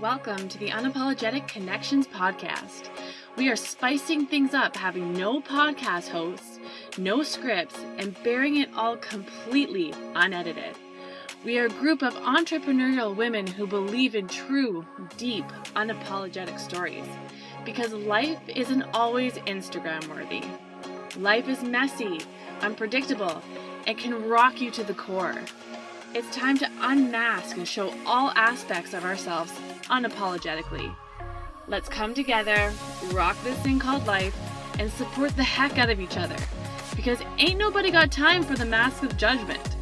Welcome to the Unapologetic Connections podcast. We are spicing things up, having no podcast hosts, no scripts, and bearing it all completely unedited. We are a group of entrepreneurial women who believe in true, deep, unapologetic stories because life isn't always Instagram worthy. Life is messy, unpredictable, and can rock you to the core. It's time to unmask and show all aspects of ourselves unapologetically. Let's come together, rock this thing called life, and support the heck out of each other. Because ain't nobody got time for the mask of judgment.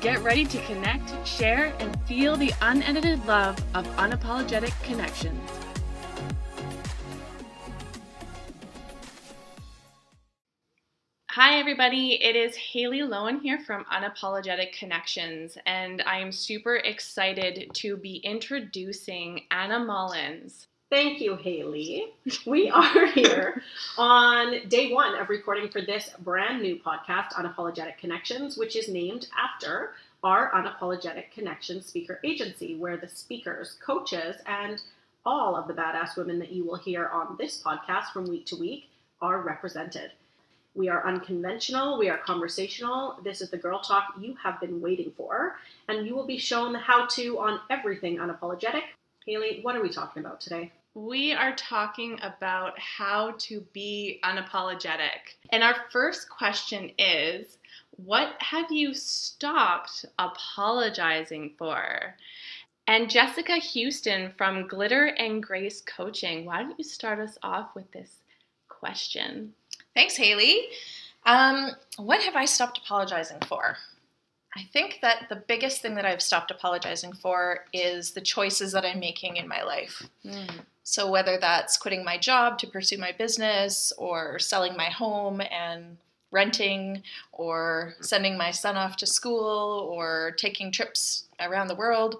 Get ready to connect, share, and feel the unedited love of unapologetic connections. Hi, everybody. It is Haley Lowen here from Unapologetic Connections, and I am super excited to be introducing Anna Mullins. Thank you, Haley. We are here on day one of recording for this brand new podcast, Unapologetic Connections, which is named after our Unapologetic Connections speaker agency, where the speakers, coaches, and all of the badass women that you will hear on this podcast from week to week are represented. We are unconventional, we are conversational. This is the girl talk you have been waiting for, and you will be shown the how to on everything unapologetic. Haley, what are we talking about today? We are talking about how to be unapologetic. And our first question is What have you stopped apologizing for? And Jessica Houston from Glitter and Grace Coaching, why don't you start us off with this question? Thanks, Haley. Um, what have I stopped apologizing for? I think that the biggest thing that I've stopped apologizing for is the choices that I'm making in my life. Mm. So, whether that's quitting my job to pursue my business, or selling my home and renting, or sending my son off to school, or taking trips around the world,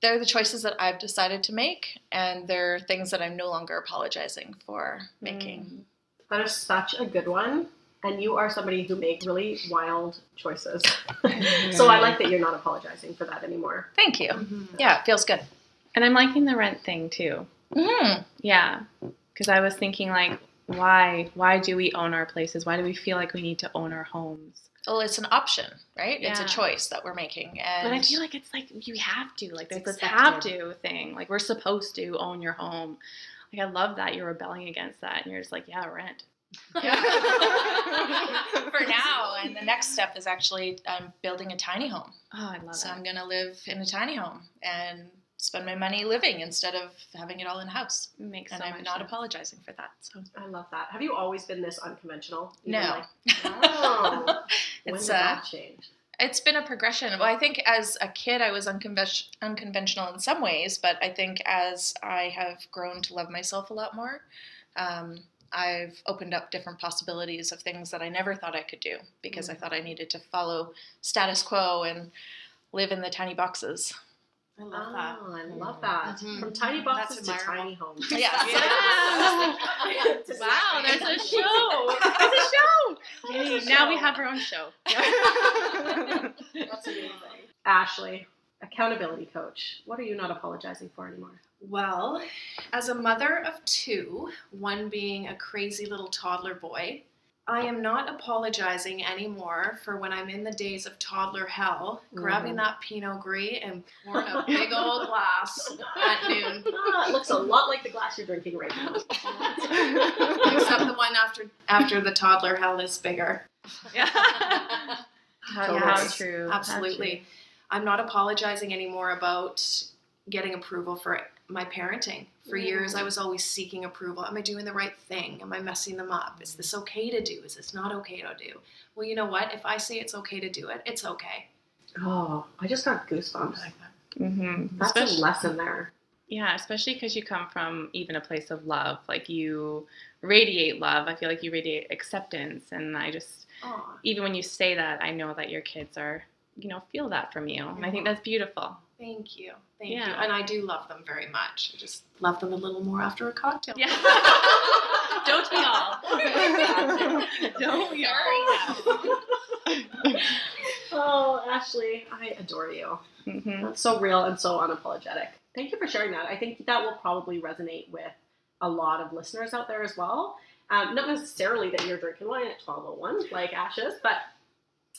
they're the choices that I've decided to make, and they're things that I'm no longer apologizing for making. Mm. That is such a good one. And you are somebody who make really wild choices. so I like that you're not apologizing for that anymore. Thank you. Mm-hmm. Yeah, it feels good. And I'm liking the rent thing too. Mm-hmm. Yeah, because I was thinking like, why? Why do we own our places? Why do we feel like we need to own our homes? Well, it's an option, right? Yeah. It's a choice that we're making, and but I feel like it's like you have to, like there's this have to thing. Like we're supposed to own your home. Like I love that you're rebelling against that, and you're just like, yeah, rent. Yeah. For now, and the next step is actually I'm building a tiny home. Oh, I love so that. I'm gonna live in a tiny home and spend my money living instead of having it all in house. Makes and so I'm not sense. apologizing for that. So I love that. Have you always been this unconventional? no. Like, oh, when it's did uh, that change? It's been a progression. Well, I think as a kid, I was unconven- unconventional in some ways, but I think as I have grown to love myself a lot more, um, I've opened up different possibilities of things that I never thought I could do because mm-hmm. I thought I needed to follow status quo and live in the tiny boxes. I love oh, that. I love that. Mm-hmm. From tiny boxes to tiny homes. Yeah. yeah. wow, there's a show. There's a show. There's a now show. we have our own show. That's amazing. Ashley, accountability coach. What are you not apologizing for anymore? Well, as a mother of two, one being a crazy little toddler boy, I am not apologizing anymore for when I'm in the days of toddler hell, mm. grabbing that Pinot Gris and pouring a big old glass at noon. Ah, it looks a lot like the glass you're drinking right now. Except the one after after the toddler hell is bigger. Yeah. How, how true. Absolutely. How true. I'm not apologizing anymore about getting approval for my parenting. For mm. years, I was always seeking approval. Am I doing the right thing? Am I messing them up? Is this okay to do? Is this not okay to do? Well, you know what? If I say it's okay to do it, it's okay. Oh, I just got goosebumps. like that. Mm-hmm. That's especially, a lesson there. Yeah, especially because you come from even a place of love. Like you radiate love. I feel like you radiate acceptance. And I just, Aww. even when you say that, I know that your kids are, you know, feel that from you. And I think that's beautiful. Thank you. Thank yeah. you. And I do love them very much. I just love them a little more after a cocktail. Yeah. Don't we all? Don't we all? oh, Ashley, I adore you. Mm-hmm. That's so real and so unapologetic. Thank you for sharing that. I think that will probably resonate with a lot of listeners out there as well. Um, not necessarily that you're drinking wine at 1201 like Ashes, but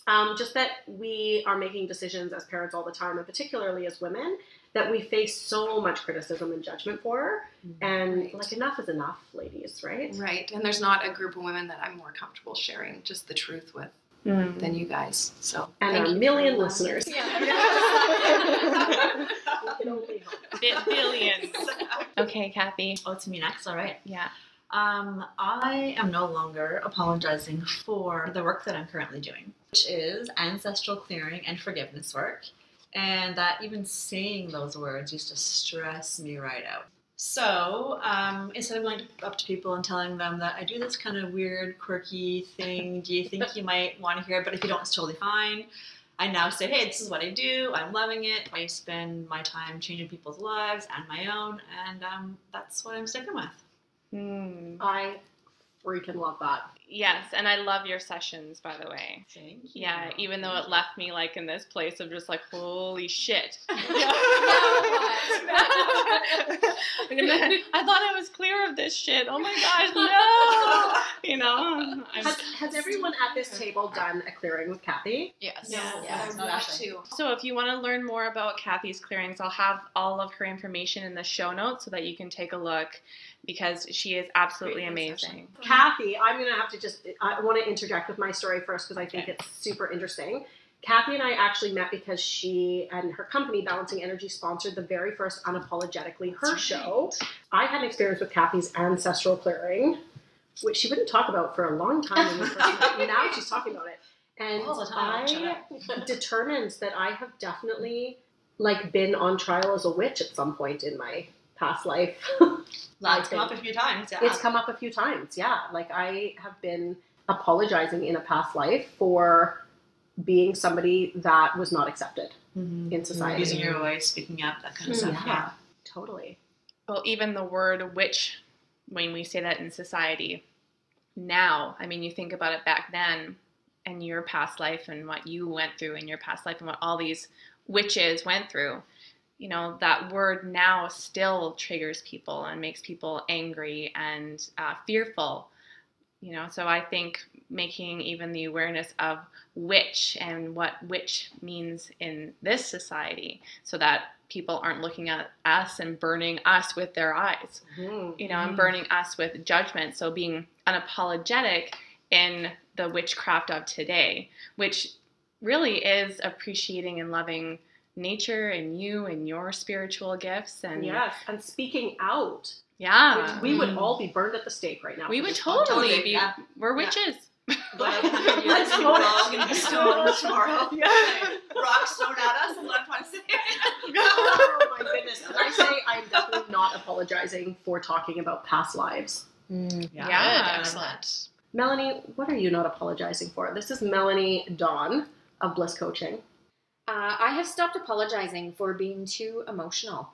um, just that we are making decisions as parents all the time, and particularly as women, that we face so much criticism and judgment for. And Right. like, enough is enough, ladies, right? Right. And there's not a group of women that I'm more comfortable sharing just the truth with Mm. than you guys. So And thank our million listeners. us. We can only hope. Bi- billions. Okay, Kathy. Oh, it's me next. All right. Yeah. Um, I am no longer apologizing for the work that I'm currently doing, which is ancestral clearing and forgiveness work. And that even saying those words used to stress me right out. So um, instead of going up to people and telling them that I do this kind of weird, quirky thing, do you think you might want to hear it? But if you don't, it's totally fine. I now say, hey, this is what I do. I'm loving it. I spend my time changing people's lives and my own, and um, that's what I'm sticking with. Mm. I freaking love that. Yes, and I love your sessions, by the way. Thank you. Yeah, even though it left me like in this place of just like, holy shit. I thought I was clear of this shit. Oh my gosh, no! You know, I'm, Has, has everyone at this table done a clearing with Kathy? Yes. No, Yes, I not want to. so if you want to learn more about Kathy's clearings, I'll have all of her information in the show notes so that you can take a look because she is absolutely Great amazing. Kathy, I'm going to have to just, I want to interject with my story first because I think Okay. it's super interesting. Kathy and I actually met because she and her company, Balancing Energy, sponsored the very first Unapologetically Her That's show. I had an experience with Kathy's ancestral clearing, which she wouldn't talk about for a long time when we first. Now she's talking about it. And All the time, I determined that I have definitely like been on trial as a witch at some point in my past life. That's I come up a few times. Yeah. It's come up a few times, yeah. Like I have been apologizing in a past life for being somebody that was not accepted Mhm. in society. Using your voice, speaking up, that kind of Yeah. stuff. Yeah. Totally. Well, even the word witch, when we say that in society, now, I mean, you think about it back then and your past life and what you went through in your past life and what all these witches went through, you know, that word now still triggers people and makes people angry and uh, fearful. You know, so I think making even the awareness of which and what witch means in this society so that people aren't looking at us and burning us with their eyes, Mhm. you know, and Mhm. burning us with judgment. So being unapologetic in the witchcraft of today, which really is appreciating and loving nature and you and your spiritual gifts and Yes, and speaking out, yeah, which we would Mm. all be burned at the stake right now. we would totally, Totally, be yeah. we're Yeah. witches. Let's Let's go. go. We're all gonna be stoned tomorrow. Yeah. Rocks thrown at us. Is what I'm trying to oh my goodness. Can I say I'm definitely not apologizing for talking about past lives? Mm, Yeah. Good. Excellent. Melanie, what are you not apologizing for? This is Melanie Dawn of Bliss Coaching. Uh, I have stopped apologizing for being too emotional.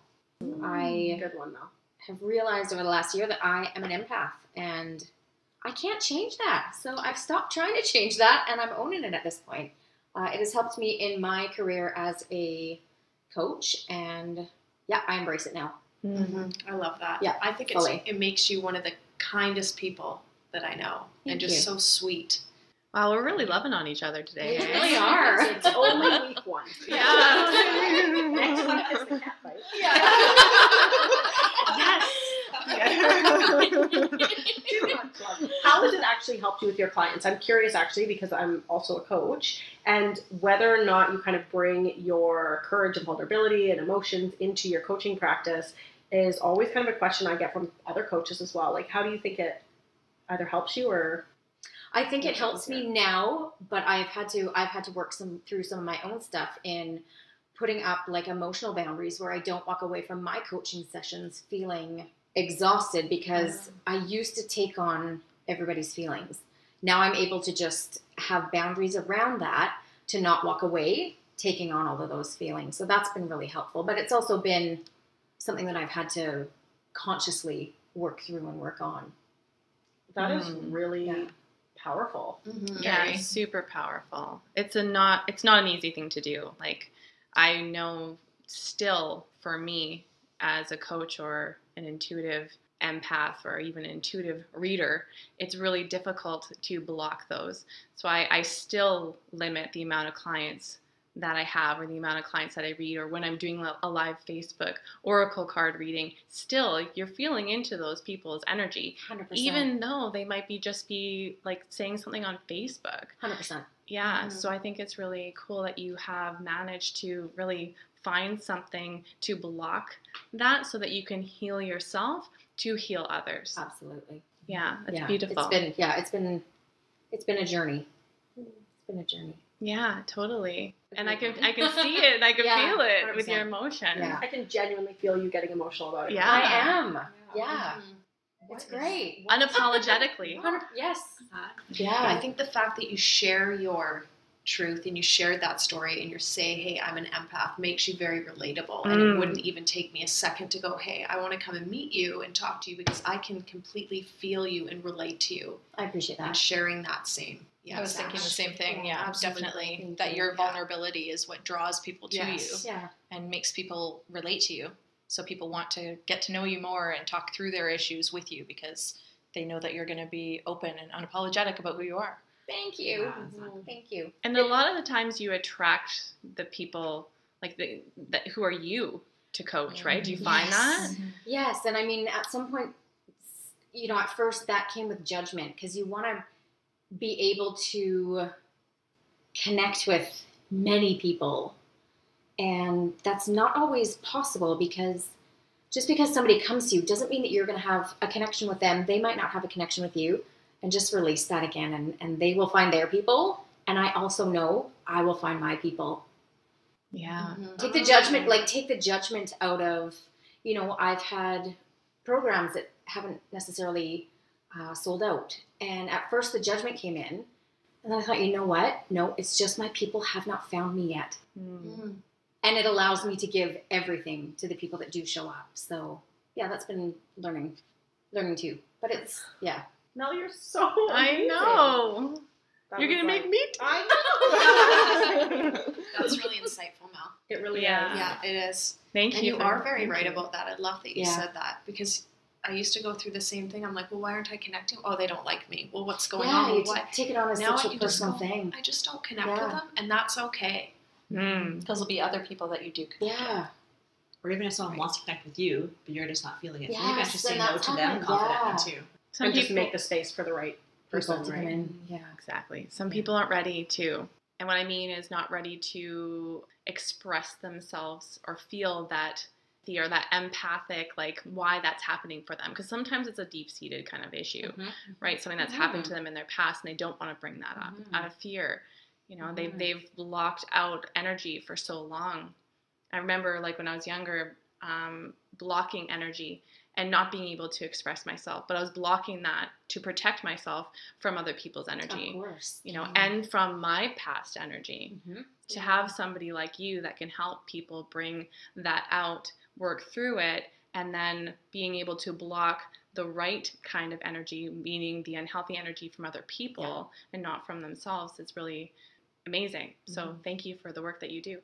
I Good one though. have realized over the last year that I am an empath and I can't change that. So I've stopped trying to change that and I'm owning it at this point. Uh, it has helped me in my career as a coach and yeah, I embrace it now. I love that. Yeah, I think it's, it makes you one of the kindest people that I know, and just you. so sweet. Wow, we're really loving on each other today. We eh? really are. It's only week one. Yeah. Next week is the cat fight. Yes. How has it actually helped you with your clients? I'm curious actually because I'm also a coach and whether or not you kind of bring your courage and vulnerability and emotions into your coaching practice is always kind of a question I get from other coaches as well. Like how do you think it either helps you or I think it helps me now, but I've had to I've had to work some through some of my own stuff in putting up like emotional boundaries where I don't walk away from my coaching sessions feeling exhausted because I used to take on everybody's feelings. Now I'm able to just have boundaries around that to not walk away taking on all of those feelings. So that's been really helpful, but it's also been something that I've had to consciously work through and work on. that is Mm. really Yeah. Powerful. Mm-hmm. yeah Very. it's super powerful it's a not it's not an easy thing to do like i know still for me as a coach or an intuitive empath or even an intuitive reader, it's really difficult to block those. So I, I still limit the amount of clients that I have or the amount of clients that I read or when I'm doing a live Facebook oracle card reading, still you're feeling into those people's energy. 100%. Even though they might be just be like saying something on Facebook. 100%. Yeah, Mhm. so I think it's really cool that you have managed to really find something to block that so that you can heal yourself to heal others. Absolutely. Yeah, it's yeah. beautiful. It's been yeah, it's been it's been a journey. It's been a journey. yeah, totally. And I can I can see it and I can Yeah, feel it with your emotion. Yeah. I can genuinely feel you getting emotional about it. Yeah. I am. Yeah. It's great. Unapologetically. Yes. Yeah, I think the fact that you share your truth and you shared that story and you say, hey, I'm an empath makes you very relatable. And Mm. it wouldn't even take me a second to go, hey, I want to come and meet you and talk to you because I can completely feel you and relate to you I appreciate that. and that. sharing that same. Yeah, I was thinking the same thing. Yeah, Yeah, absolutely. definitely. Thank That you. your Yeah. vulnerability is what draws people to Yes. you Yeah. and makes people relate to you. So people want to get to know you more and talk through their issues with you because they know that you're going to be open and unapologetic about who you are. Thank you. Yeah, mm-hmm. exactly. Thank you. And a lot of the times you attract the people like the that who are you to coach, right? Do you mm-hmm. find that? Yes. Yes, and I mean, at some point, you know, at first that came with judgment because you want to be able to connect with many people, and that's not always possible because just because somebody comes to you doesn't mean that you're going to have a connection with them. They might not have a connection with you, and just release that again, and and they will find their people, and I also know I will find my people Yeah. Mhm. take the judgment like take the judgment out of you know i've had programs that haven't necessarily uh, sold out and at first the judgment came in and i thought you know what no it's just my people have not found me yet Mm. Mhm. and it allows me to give everything to the people that do show up so yeah that's been learning learning too but it's yeah Mel, you're so. I know. That You're was gonna make me. I know. That was really insightful, Mel. it really Yeah. is. Yeah, it is. Thank and you. you are very thank right about that. I love that you Yeah. said that because I used to go through the same thing. I'm like, well, why aren't I connecting? Oh, they don't like me. Well, what's going yeah on? you what? take it on as Now such I a can just personal go, thing I just don't connect Yeah. with them, and that's okay. Mm. Because there'll be other people that you do connect yeah Or even if someone Right. wants to connect with you, but you're just not feeling it. so you can Yes, say no that's to them happened, confidently too. Some and people just make the space for the right person, to come right? in yeah Exactly. Some people aren't ready to. And what I mean is not ready to express themselves or feel that the or that empathic like why that's happening for them because sometimes it's a deep-seated kind of issue Mhm. right something that's happened to them in their past and they don't want to bring that up Mhm. out of fear you know they've Mhm. they've blocked out energy for so long i remember like when i was younger um, blocking energy and not being able to express myself but i was blocking that to protect myself from other people's energy of course you know Yeah. and from my past energy Mhm. to have somebody like you that can help people bring that out, work through it, and then being able to block the right kind of energy, meaning the unhealthy energy from other people and not from themselves, is really amazing. So Mm-hmm. thank you for the work that you do.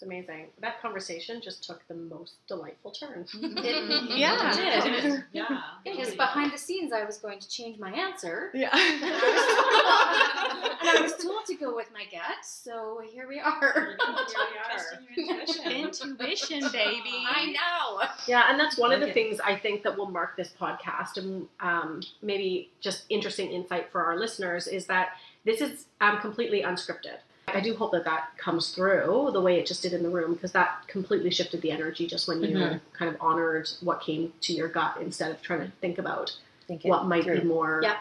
It's amazing. That conversation just took the most delightful turn. It- Yeah. it did. Yeah. Because behind the scenes, I was going to change my answer. Yeah. and I was told to go with my gut, so here we are. Here we are. Intuition, baby. I know. Yeah, and that's one of the things I think that will mark this podcast, and um, maybe just interesting insight for our listeners is that this is um, completely unscripted. I do hope that that comes through the way it just did in the room because that completely shifted the energy just when you Mhm. kind of honored what came to your gut instead of trying to think about Think what might be more Yeah.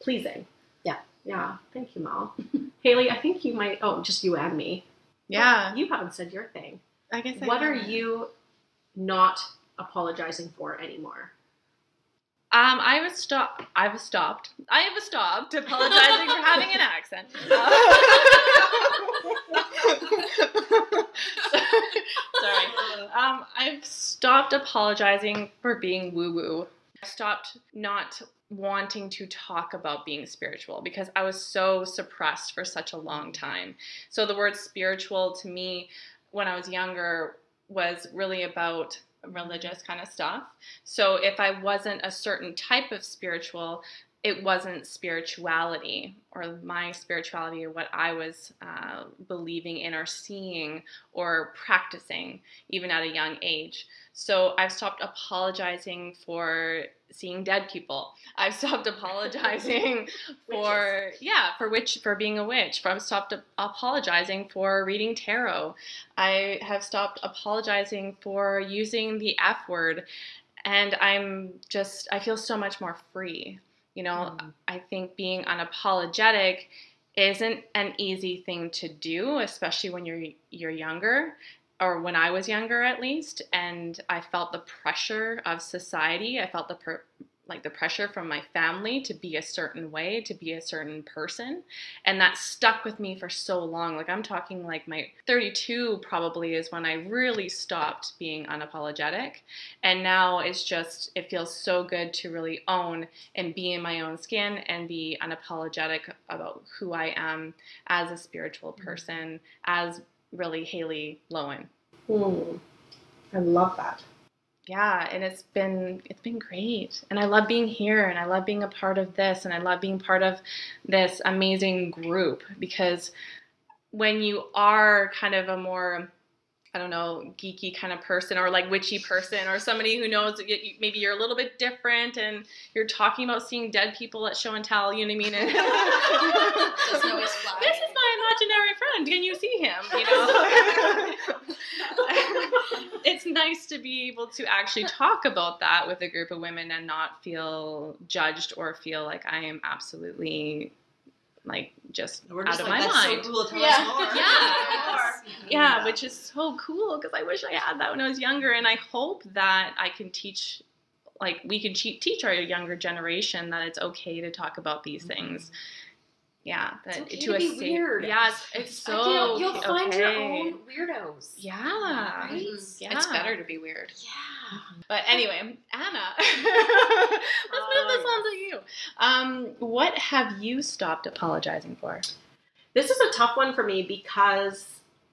pleasing. Yeah. Yeah. Thank you, Mel. Haley, I think you might. Oh, just you and me. Yeah. You haven't said your thing. I guess I What are haven't. you not apologizing for anymore? Um, I was stopped. I was stopped. I have stopped apologizing for having an accent. Sorry. Um, I've stopped apologizing for being woo woo. I stopped not wanting to talk about being spiritual because I was so suppressed for such a long time. So the word spiritual to me when I was younger was really about religious kind of stuff. So if I wasn't a certain type of spiritual, it wasn't spirituality or my spirituality or what I was uh, believing in or seeing or practicing even at a young age. So I've stopped apologizing for seeing dead people. I've stopped apologizing for yeah for witch for being a witch. I've stopped apologizing for reading tarot. I have stopped apologizing for using the F word, and I'm just I feel so much more free. You know, mm. I think being unapologetic isn't an easy thing to do, especially when you're you're younger or when I was younger at least, and I felt the pressure of society. I felt the per- like the pressure from my family to be a certain way, to be a certain person. And that stuck with me for so long. Like I'm talking like my 32 probably is when I really stopped being unapologetic. And now it's just, it feels so good to really own and be in my own skin and be unapologetic about who I am as a spiritual mm. person, as really Haley Lowen. Mm, I love that yeah and it's been it's been great. And i love being here and i love being a part of this and i love being part of this amazing group because when you are kind of a more I don't know, geeky kind of person or like witchy person or somebody who knows maybe you're a little bit different and you're talking about seeing dead people at show and tell, you know what I mean? And this is my imaginary friend. Can you see him? You know? it's nice to be able to actually talk about that with a group of women and not feel judged or feel like I am absolutely like just We're out just of like, my mind. So cool. Tell yeah. Yeah. yeah, which is so cool because I wish I had that when I was younger, and I hope that I can teach, like we can teach our younger generation that it's okay to talk about these mm-hmm. things yeah, that, okay to, to be weird. Yeah, it's, it's so you'll, you'll find your own weirdos. Yeah, right. Mm-hmm. Yeah, it's better to be weird. Yeah. But anyway, Anna, let's move this on to you. Um, what have you stopped apologizing for? This is a tough one for me because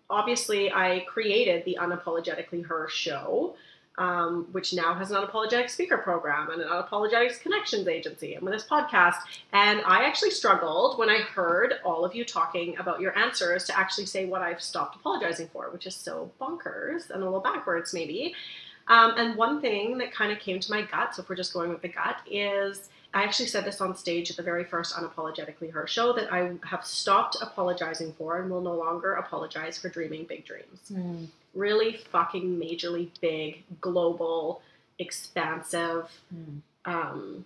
obviously I created the Unapologetically Her show um, which now has an unapologetic speaker program and an unapologetic connections agency and with this podcast. And I actually struggled when I heard all of you talking about your answers to actually say what I've stopped apologizing for, which is so bonkers and a little backwards, maybe. Um, and one thing that kind of came to my gut, so if we're just going with the gut, is I actually said this on stage at the very first Unapologetically Her show that I have stopped apologizing for and will no longer apologize for dreaming big dreams. Mm really fucking majorly big, global, expansive, mm. um,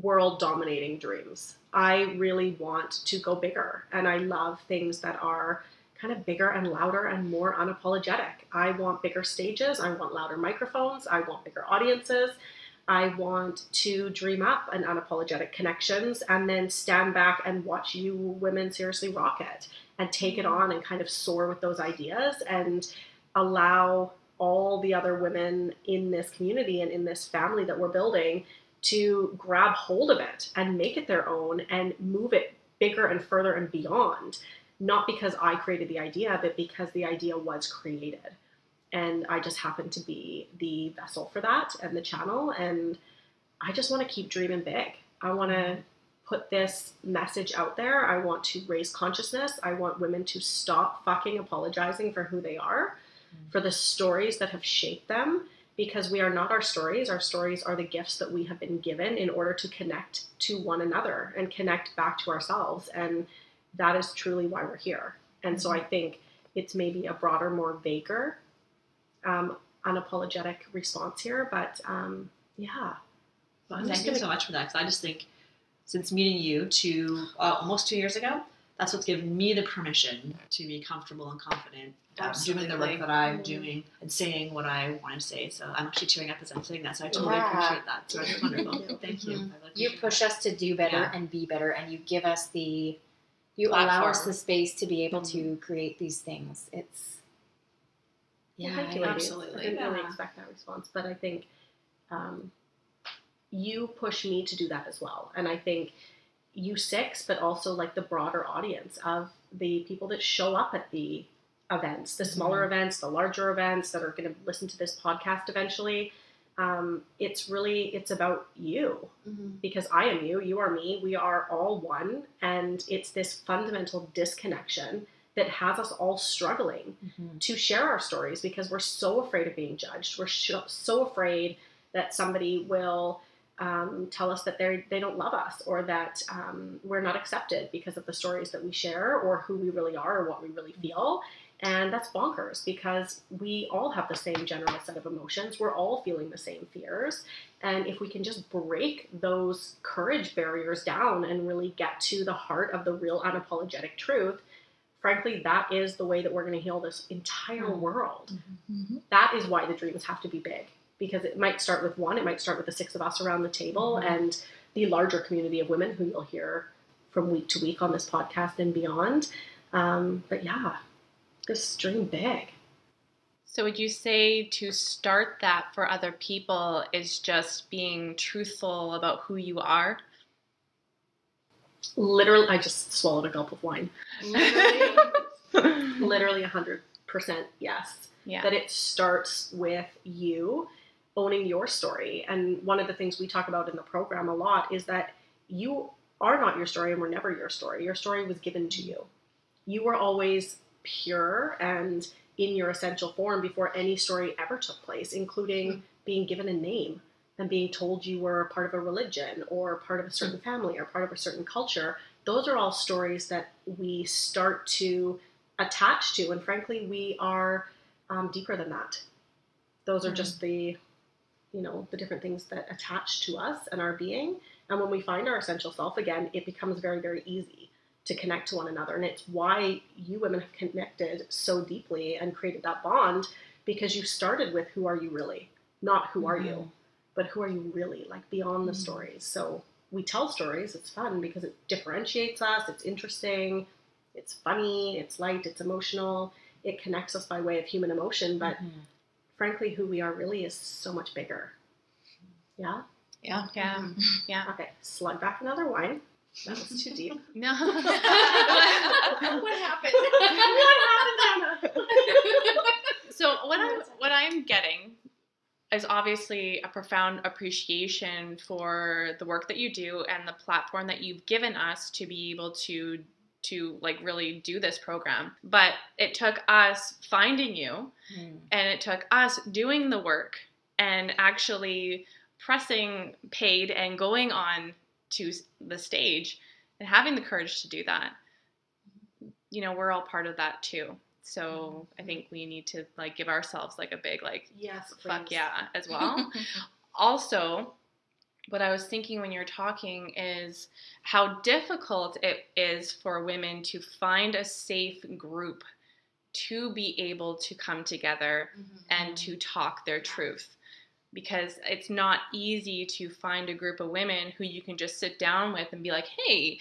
world dominating dreams. I really want to go bigger and I love things that are kind of bigger and louder and more unapologetic. I want bigger stages, I want louder microphones, I want bigger audiences. I want to dream up an unapologetic connections and then stand back and watch you women seriously rock it and take it hmm. on and kind of soar with those ideas and allow all the other women in this community and in this family that we're building to grab hold of it and make it their own and move it bigger and further and beyond. Not because I created the idea, but because the idea was created. And I just happen to be the vessel for that and the channel. And I just want to keep dreaming big. I want to put this message out there. I want to raise consciousness. I want women to stop fucking apologizing for who they are for the stories that have shaped them because we are not our stories. Our stories are the gifts that we have been given in order to connect to one another and connect back to ourselves. And that is truly why we're here. And so I mm-hmm. think it's maybe a broader, more vaguer, um, unapologetic response here. But um, yeah. Well, thank you so much for that because I just think since meeting you two uh, almost two years ago, that's what's given me the permission to be comfortable and confident um, doing the work that I'm mm. doing and saying what I want to say. So I'm actually tearing up as I'm saying that. So I totally yeah. appreciate that. So that's wonderful. Thank you. Mm-hmm. You push that. us to do better yeah. and be better, and you give us the, you Platform. allow us the space to be able mm-hmm. to create these things. It's, yeah, thank you, absolutely. I didn't yeah. really expect that response, but I think um, you push me to do that as well. And I think you six, but also like the broader audience of the people that show up at the events, the smaller events, the larger events that are going to listen to this podcast eventually. Um, it's really it's about you Mhm. because I am you, you are me, we are all one, and it's this fundamental disconnection that has us all struggling to share our stories because we're so afraid of being judged. We're sh- so afraid that somebody will um, tell us that they they don't love us or that um, we're not accepted because of the stories that we share or who we really are or what we really feel. And that's bonkers because we all have the same general set of emotions. We're all feeling the same fears. And if we can just break those courage barriers down and really get to the heart of the real unapologetic truth, frankly, that is the way that we're going to heal this entire mm-hmm. world. Mm-hmm. That is why the dreams have to be big because it might start with one, it might start with the six of us around the table mm-hmm. and the larger community of women who you'll hear from week to week on this podcast and beyond. Um, but yeah, just dream big. So, would you say to start that for other people is just being truthful about who you are? Literally, I just swallowed a gulp of wine. Literally, literally 100% yes. Yeah. that it starts with you owning your story. And one of the things we talk about in the program a lot is that you are not your story and were never your story. Your story was given to you. You were always pure and in your essential form before any story ever took place, including being given a name and being told you were part of a religion or part of a certain family or part of a certain culture. Those are all stories that we start to attach to. And frankly, we are um, deeper than that. Those are just the, you know, the different things that attach to us and our being. And when we find our essential self again, it becomes very, very easy to connect to one another. And it's why you women have connected so deeply and created that bond because you started with who are you really, not who are you, mm-hmm. but who are you really, like beyond the mm-hmm. stories. So we tell stories. It's fun because it differentiates us. It's interesting. It's funny. It's light. It's emotional. It connects us by way of human emotion. But mm-hmm. frankly, who we are really is so much bigger. Yeah. Yeah. yeah. Yeah. Okay. Slug back another wine. That was too deep. No. what happened? what happened, Anna? so what I'm what I'm getting is obviously a profound appreciation for the work that you do and the platform that you've given us to be able to to like really do this program. But it took us finding you hmm. and it took us doing the work and actually pressing paid and going on to the stage and having the courage to do that. You know we're all part of that too. So mm-hmm. i think we need to like give ourselves like a big like Yes, fuck please. yeah as well. Also what i was thinking when you're talking is how difficult it is for women to find a safe group to be able to come together mm-hmm. and mm-hmm. to talk their truth because it's not easy to find a group of women who you can just sit down with and be like hey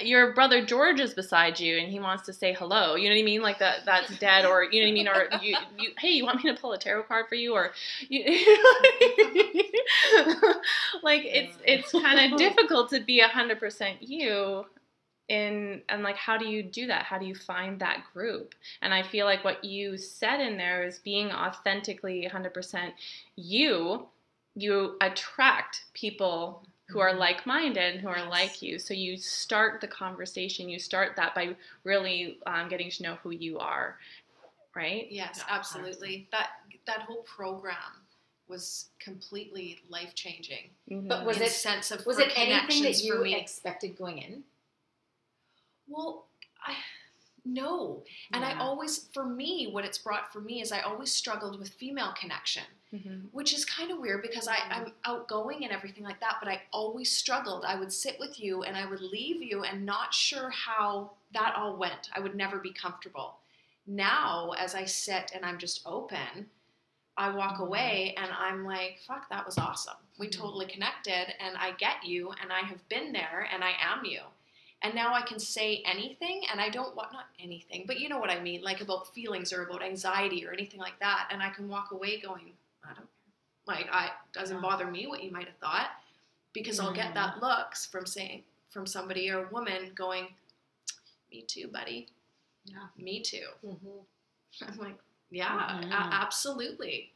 your brother George is beside you and he wants to say hello. You know what I mean? Like that that's dead or you know what I mean? Or you, you hey, you want me to pull a tarot card for you? Or you like it's it's kind of difficult to be hundred percent you in and like how do you do that? How do you find that group? And I feel like what you said in there is being authentically hundred percent you, you attract people who are like-minded who are like you so you start the conversation you start that by really um, getting to know who you are right Yes, absolutely. That that whole program was completely life changing. But was in it sense of was it anything that for you me? expected going in? Well, I no. And I always for me what it's brought for me is I always struggled with female connection, Mhm. which is kind of weird because I, I'm outgoing and everything like that, but I always struggled. I would sit with you and I would leave you and not sure how that all went. I would never be comfortable. Now, as I sit and I'm just open, I walk away and I'm like, fuck, that was awesome. We totally connected and I get you and I have been there and I am you. And now I can say anything and I don't want, not anything, but you know what I mean, like about feelings or about anxiety or anything like that. And I can walk away going, I don't care. Like, I doesn't bother me what you might have thought because I'll get that looks from saying, from somebody or a woman going, me too, buddy. Yeah. Me too. Mhm. I'm like, yeah, a- Mhm. absolutely.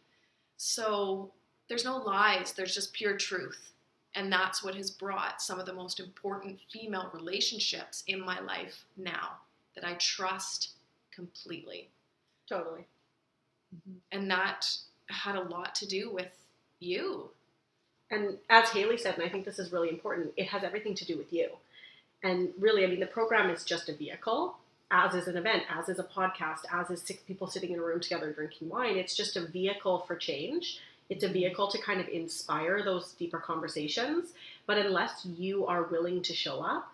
So there's no lies, there's just pure truth. And that's what has brought some of the most important female relationships in my life now that I trust completely. Totally. Mm-hmm. And that had a lot to do with you. And as Haley said, and I think this is really important, it has everything to do with you. And really, I mean, the program is just a vehicle, as is an event, as is a podcast, as is six people sitting in a room together drinking wine. It's just a vehicle for change. It's a vehicle to kind of inspire those deeper conversations. But unless you are willing to show up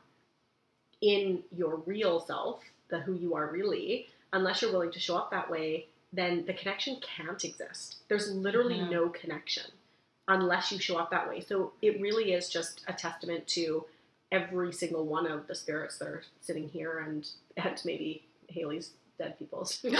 in your real self, the who you are really, unless you're willing to show up that way, then the connection can't exist. There's literally Mhm. no connection unless you show up that way. So it really is just a testament to every single one of the spirits that are sitting here and and maybe Haley's dead people's. Who are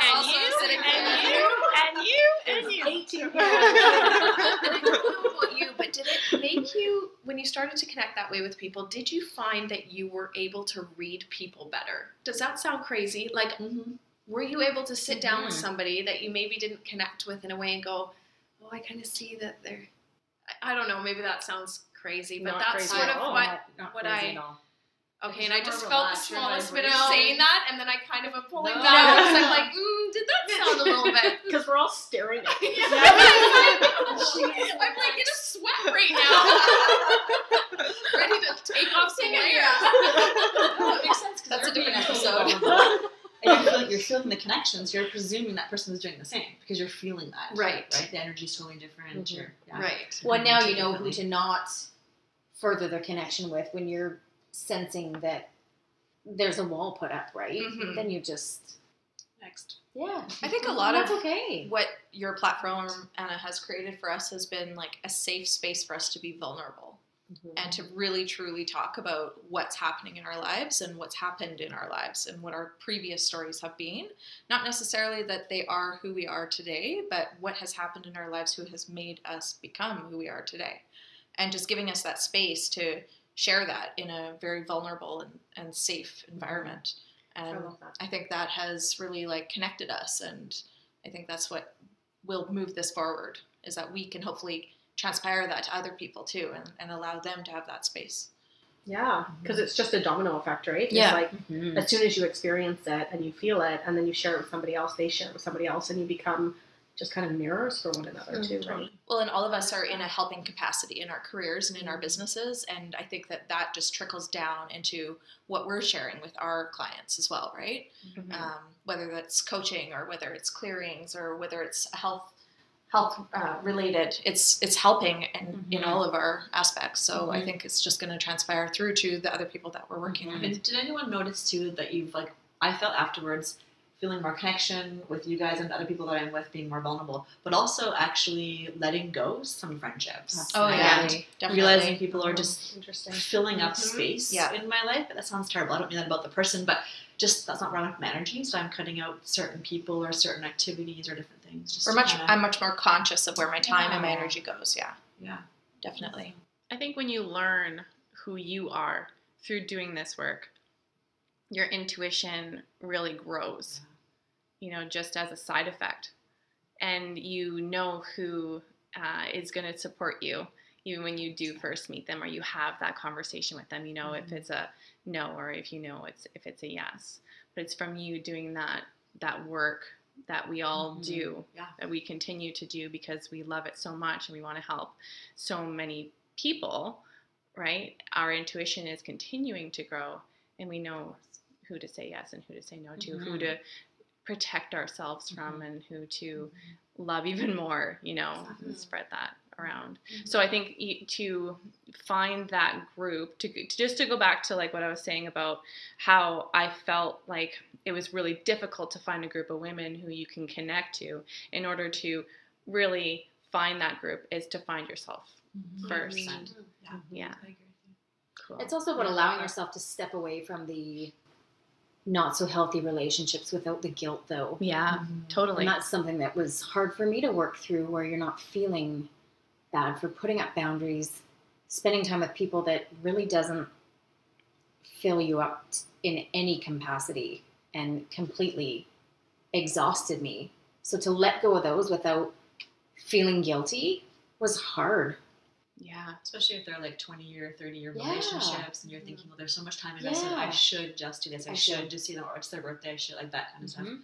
And also you, sitting and you, and you, and you. 18 and I don't know about you, but did it make you, when you started to connect that way with people, did you find that you were able to read people better? Does that sound crazy? Like, Mhm. were you able to sit down with Mhm. somebody that you maybe didn't connect with in a way and go, oh, I kind of see that they're, I, I don't know, maybe that sounds crazy, but Not that's crazy sort of what, Not, not what I- at all. Okay, and I just felt the smallest bit of saying that, and then I kind of am pulling No. back, because I'm like, mm, did that sound a little bit Because we're all staring at you. I'm like in a sweat right now. Ready to take off some layers. that makes sense because That's a different fully episode. vulnerable, and you're feeling, you're feeling the connections. You're presuming that person is doing the same because you're feeling that. Right. Right. The energy's totally different. Mhm. Yeah. Right. Well, now you know who to not further the connection with when you're sensing that there's a wall put up, right? Mhm. Then you just, Next. yeah. I think a lot That's of okay. what your platform Anna has created for us has been like a safe space for us to be vulnerable and to really truly talk about what's happening in our lives and what's happened in our lives and what our previous stories have been not necessarily that they are who we are today but what has happened in our lives who has made us become who we are today and just giving us that space to share that in a very vulnerable and, and safe environment and love that. I think that has really like connected us, and I think that's what will move this forward. Is that we can hopefully transpire that to other people too, and, and allow them to have that space. Yeah, because it's just a domino effect, right? Yeah. It's like Mhm. as soon as you experience it and you feel it, and then you share it with somebody else, they share it with somebody else, and you become just kind of mirrors for one another too, right? Well, and all of us are in a helping capacity in our careers and in our businesses, and I think that that just trickles down into what we're sharing with our clients as well, right? Mm-hmm. um, whether that's coaching or whether it's clearings or whether it's health health uh, related it's it's helping in, in Mhm. all of our aspects so i Mhm. think it's just going to transpire through to the other people that we're working with did anyone notice too that you've like I felt afterwards feeling more connection with you guys and other people that I'm with being more vulnerable, but also actually letting go some friendships. oh And yeah Definitely. definitely Realizing people are just Interesting. filling up Mhm. space Yeah. in my life. That sounds terrible. I don't mean that about the person, but just that's not where I'm my energy. So I'm cutting out certain people or certain activities or different things. Just we're much kinda- i'm much more conscious of where my time and my energy goes yeah yeah. definitely I think when you learn who you are through doing this work, your intuition really grows, you know, just as a side effect. And you know who uh, is going to support you, even when you do first meet them or you have that conversation with them. You know, if it's a no or if you know it's if it's a yes. But it's from you doing that that work that we all Mhm. do, Yeah. that we continue to do because we love it so much and we want to help so many people, right? Our intuition is continuing to grow and we know who to say yes and who to say no to, who to protect ourselves from mm-hmm. and who to mm-hmm. love even more, you know, and spread that around. Mm-hmm. So I think to find that group to, to just to go back to like what I was saying about how I felt like it was really difficult to find a group of women who you can connect to in order to really find that group is to find yourself first. Yeah. Yeah. I agree with you. Cool. It's also about allowing yourself to step away from the not so healthy relationships without the guilt, though. yeah, mm-hmm. totally. And that's something that was hard for me to work through where you're not feeling bad for putting up boundaries, spending time with people that really doesn't fill you up in any capacity. and completely exhausted me. So to let go of those without feeling guilty was hard. Yeah. Especially if they're like 20 year, 30 year Yeah. relationships and you're thinking, well, there's so much time invested. Yeah. I should just do this. I, I should. should. just see them, or it's their birthday. I should like that kind of stuff. Mhm.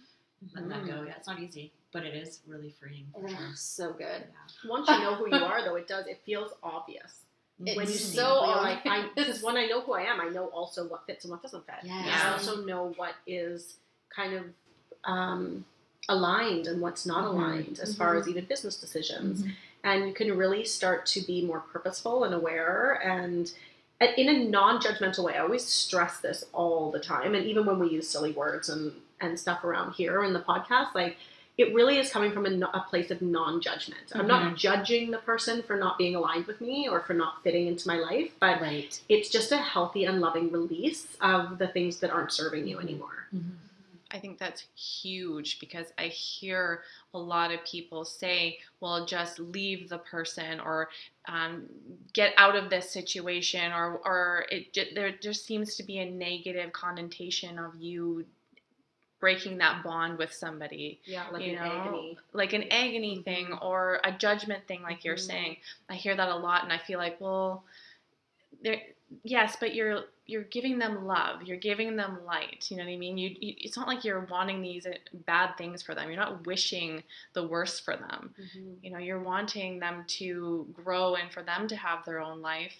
That go. Yeah, it's not easy, but it is really freeing. For sure. so good. Once you know who you are, though, it does. It feels obvious It's when you so like, I, because when I know who I am, I know also what fits and what doesn't fit. Yes. And I also know what is kind of um, aligned and what's not Mhm. aligned as far as even business decisions. And you can really start to be more purposeful and aware and in a non-judgmental way. I always stress this all the time, and even when we use silly words and and stuff around here in the podcast, like it really is coming from a, a place of non-judgment. I'm not mm-hmm. judging the person for not being aligned with me or for not fitting into my life, but Right. it's just a healthy and loving release of the things that aren't serving you mm-hmm. anymore. Mm-hmm. I think that's huge because I hear a lot of people say, well, just leave the person or um, get out of this situation, or, or it, there just seems to be a negative connotation of you breaking that bond with somebody Yeah, like You an know, agony. like an agony thing Mhm. or a judgment thing like you're Mhm. saying i hear that a lot and i feel like well there yes but you're you're giving them love. You're giving them light. You know what i mean? You, you it's not like you're wanting these uh, bad things for them. You're not wishing the worst for them. You know you're wanting them to grow and for them to have their own life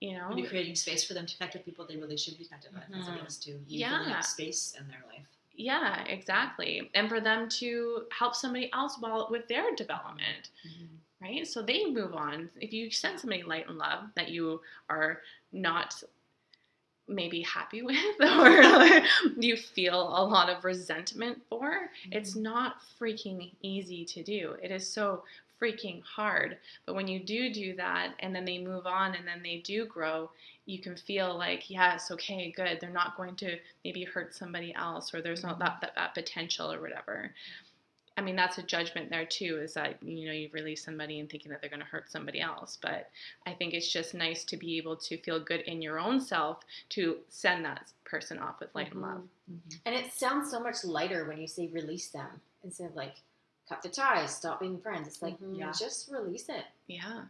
you know? Maybe creating space for them to connect with people they really should be connected with, as Mhm. opposed to you Yeah. space in their life. yeah exactly. And for them to help somebody else while with their development right? So they move on. If you send somebody light and love that you are not maybe happy with or you feel a lot of resentment for, it's mm-hmm. not freaking easy to do. It is so freaking hard. But when you do do that and then they move on and then they do grow, you can feel like, yes, okay, good. They're not going to maybe hurt somebody else or there's not that, mm-hmm. that, that potential or whatever. I mean, that's a judgment there too, is that, you know, you release somebody and thinking that they're going to hurt somebody else. But I think it's just nice to be able to feel good in your own self to send that person off with light and love. And it sounds so much lighter when you say release them instead of like cut the ties, stop being friends. It's like Mhm. Yeah. just release it. Yeah.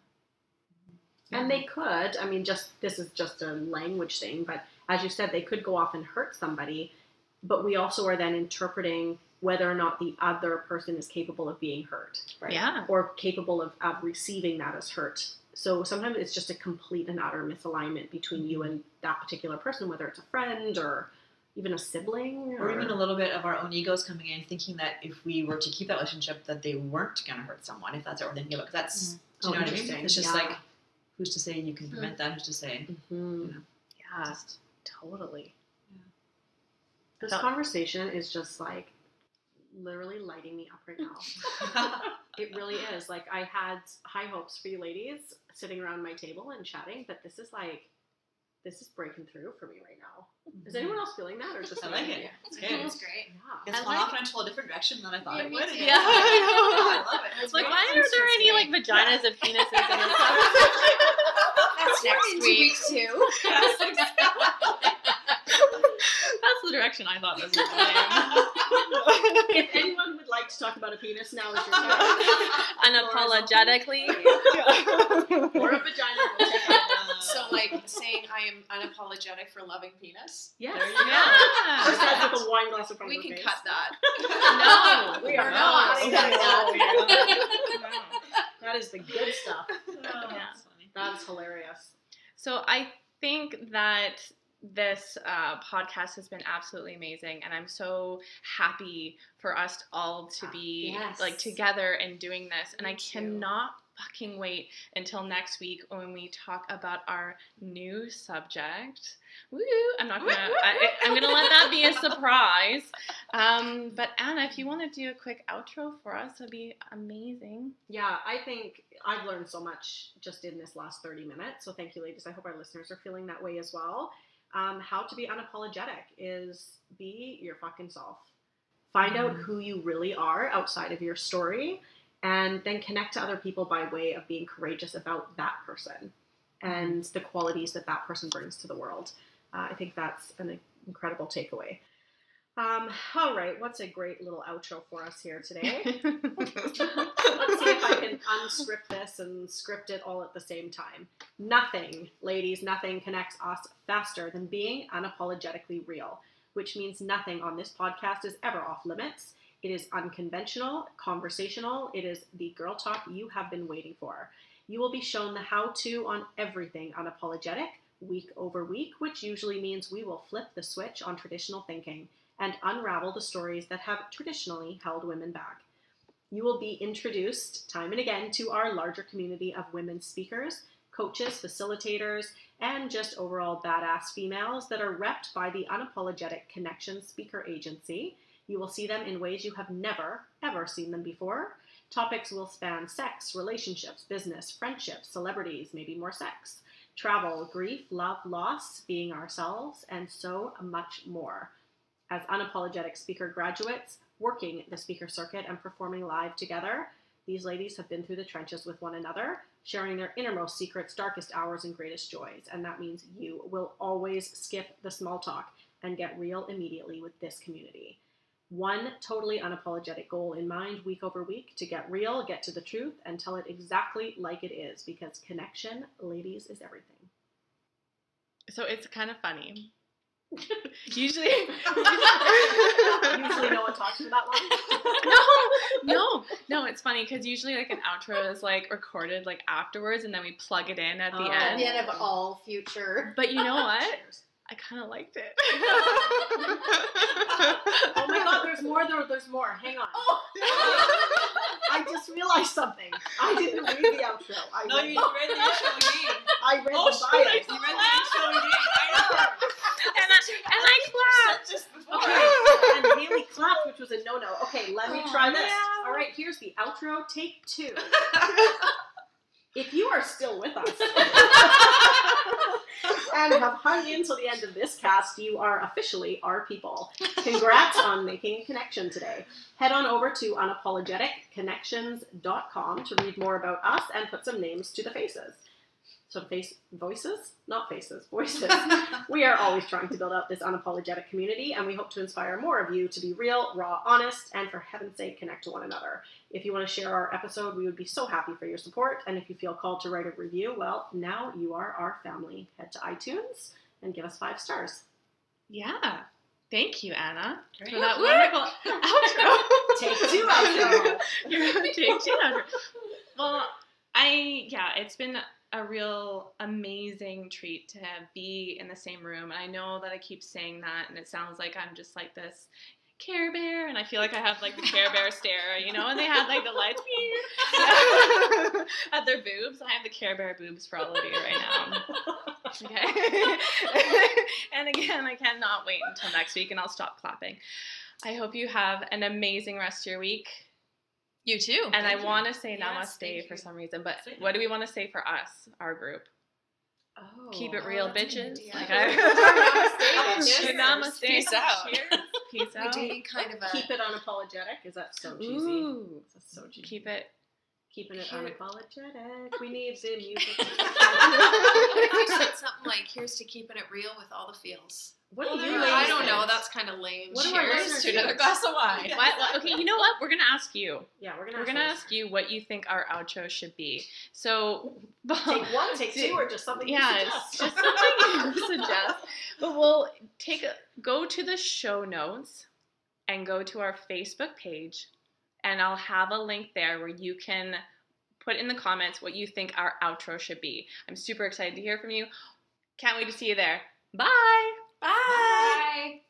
And they could, I mean, just this is just a language thing, but as you said, they could go off and hurt somebody, but we also are then interpreting whether or not the other person is capable of being hurt Right. Yeah. or capable of, of receiving that as hurt. So sometimes it's just a complete and utter misalignment between you and that particular person, whether it's a friend or even a sibling Or even a little bit of our own egos coming in, thinking that if we were to keep that relationship, that they weren't going to hurt someone. If that's what we're thinking about, 'Cause that's do Oh, you know what I mean? interesting. It's just Yeah. like, who's to say you can prevent that? Who's to say? Mhm. Yeah. Totally. This Felt- conversation is just like literally lighting me up right now. It really is. Like I had high hopes for you ladies sitting around my table and chatting, but this is like this is breaking through for me right now. Is mm-hmm. anyone else feeling that or just I me? like it. It's good. That's great. Yeah. It's I gone like- off in a whole different direction than I thought Yeah, it would. too. Yeah, I I love it. It's like, Right. why are there any like vaginas and penises in this That's next week. too. That's the direction I thought this was going. If anyone would like to talk about a penis, now is your time. Unapologetically. or a vagina, we'll check out. Uh, so like saying I am unapologetic for loving penis. Yes. There you go. Or Yeah. says with a wine glass in front We of her can face. cut that. No, we are We're not. not. that out. That is the good stuff. Oh, that's funny. That is hilarious. So I think that this uh, podcast has been absolutely amazing, and I'm so happy for us all to be Yes. like together and doing this. And Me I too. cannot fucking wait until next week when we talk about our new subject. Woo! I'm not gonna. I, I'm gonna let that be a surprise. Um, but Anna, if you want to do a quick outro for us, that'd be amazing. Yeah, I think I've learned so much just in this last 30 minutes. So thank you, ladies. I hope our listeners are feeling that way as well. Um, how to be unapologetic is be your fucking self. Find out who you really are outside of your story, and then connect to other people by way of being courageous about that person and the qualities that that person brings to the world. Uh, I think that's an incredible takeaway. Um, all right, what's a great little outro for us here today? Let's see if I can unscript this and script it all at the same time. Nothing, ladies, nothing connects us faster than being unapologetically real, which means nothing on this podcast is ever off limits. It is unconventional, conversational. It is the girl talk you have been waiting for. You will be shown the how to on everything unapologetic week over week, which usually means we will flip the switch on traditional thinking and unravel the stories that have traditionally held women back. You will be introduced time and again to our larger community of women speakers, coaches, facilitators, and just overall badass females that are repped by the Unapologetic Connection Speaker Agency. You will see them in ways you have never, ever seen them before. Topics will span sex, relationships, business, friendships, celebrities, maybe more sex, travel, grief, love, loss, being ourselves, and so much more. As unapologetic speaker graduates, working the speaker circuit and performing live together, these ladies have been through the trenches with one another, sharing their innermost secrets, darkest hours, and greatest joys. And that means you will always skip the small talk and get real immediately with this community. One totally unapologetic goal in mind week over week to get real, get to the truth, and tell it exactly like it is because connection, ladies, is everything. So it's kind of funny. Usually, Usually, no one talks for that long. no, no, no. It's funny because usually like an outro is like recorded like afterwards, and then we plug it in at the end. Oh. At end. the end of all future. But you know what? I kind of liked it. Oh my god, there's more, there, there's more. Hang on. Oh. I just realized something. I didn't read the outro. I No, read, you read the intro again. I read Oh, the shoot, bio. I- you read the intro again. I know. And I, and I clapped. Just before. Okay, and Haley clapped, which was a no-no. Okay, let me Oh, try this. no. All right, here's the outro, take two. If you are still with us and have hung in till the end of this cast, you are officially our people. Congrats on making a connection today. Head on over to unapologeticconnections.com to read more about us and put some names to the faces. So face voices, not faces, voices. we are always trying to build out this unapologetic community, and we hope to inspire more of you to be real, raw, honest, and for heaven's sake, connect to one another. If you want to share our episode, we would be so happy for your support. And if you feel called to write a review, well, now you are our family. Head to iTunes and give us five stars. Yeah. Thank you, Anna, Great. for that wonderful outro. Take two outro. Take two outro. Well, I yeah, it's been a real amazing treat to be in the same room. And I know that I keep saying that, and it sounds like I'm just like this Care Bear, and I feel like I have like the Care Bear stare, you know, and they had like the lights at their boobs. I have the Care Bear boobs for all of you right now. Okay. and again, I cannot wait until next week, and I'll stop clapping. I hope you have an amazing rest of your week. You too. And I Thank you. want to say Yes, namaste thank for some reason, but what do we want to say for us, our group? Oh. Keep it Oh, real, that's a good bitches. idea. Like Namaste, I, namaste. Peace out. Cheers. Peace We out. do kind of a Keep it unapologetic. Is that so cheesy? Ooh. That's so cheesy. Keep it. Keeping it Here- unapologetic. We need the music. What if you said something like, "Here's to keeping it real with all the feels"? What do you I don't think? know. That's kind of lame. What do our Cheers listeners to another glass of wine. What, what- okay, you know what? We're gonna ask you. Yeah, we're gonna. We're ask gonna those. ask you what you think our outro should be. So, Take one, take two, or just something yeah, you suggest. just something you suggest. But we'll take a go to the show notes and go to our Facebook page, and I'll have a link there where you can put in the comments what you think our outro should be. I'm super excited to hear from you. Can't wait to see you there. Bye. Bye.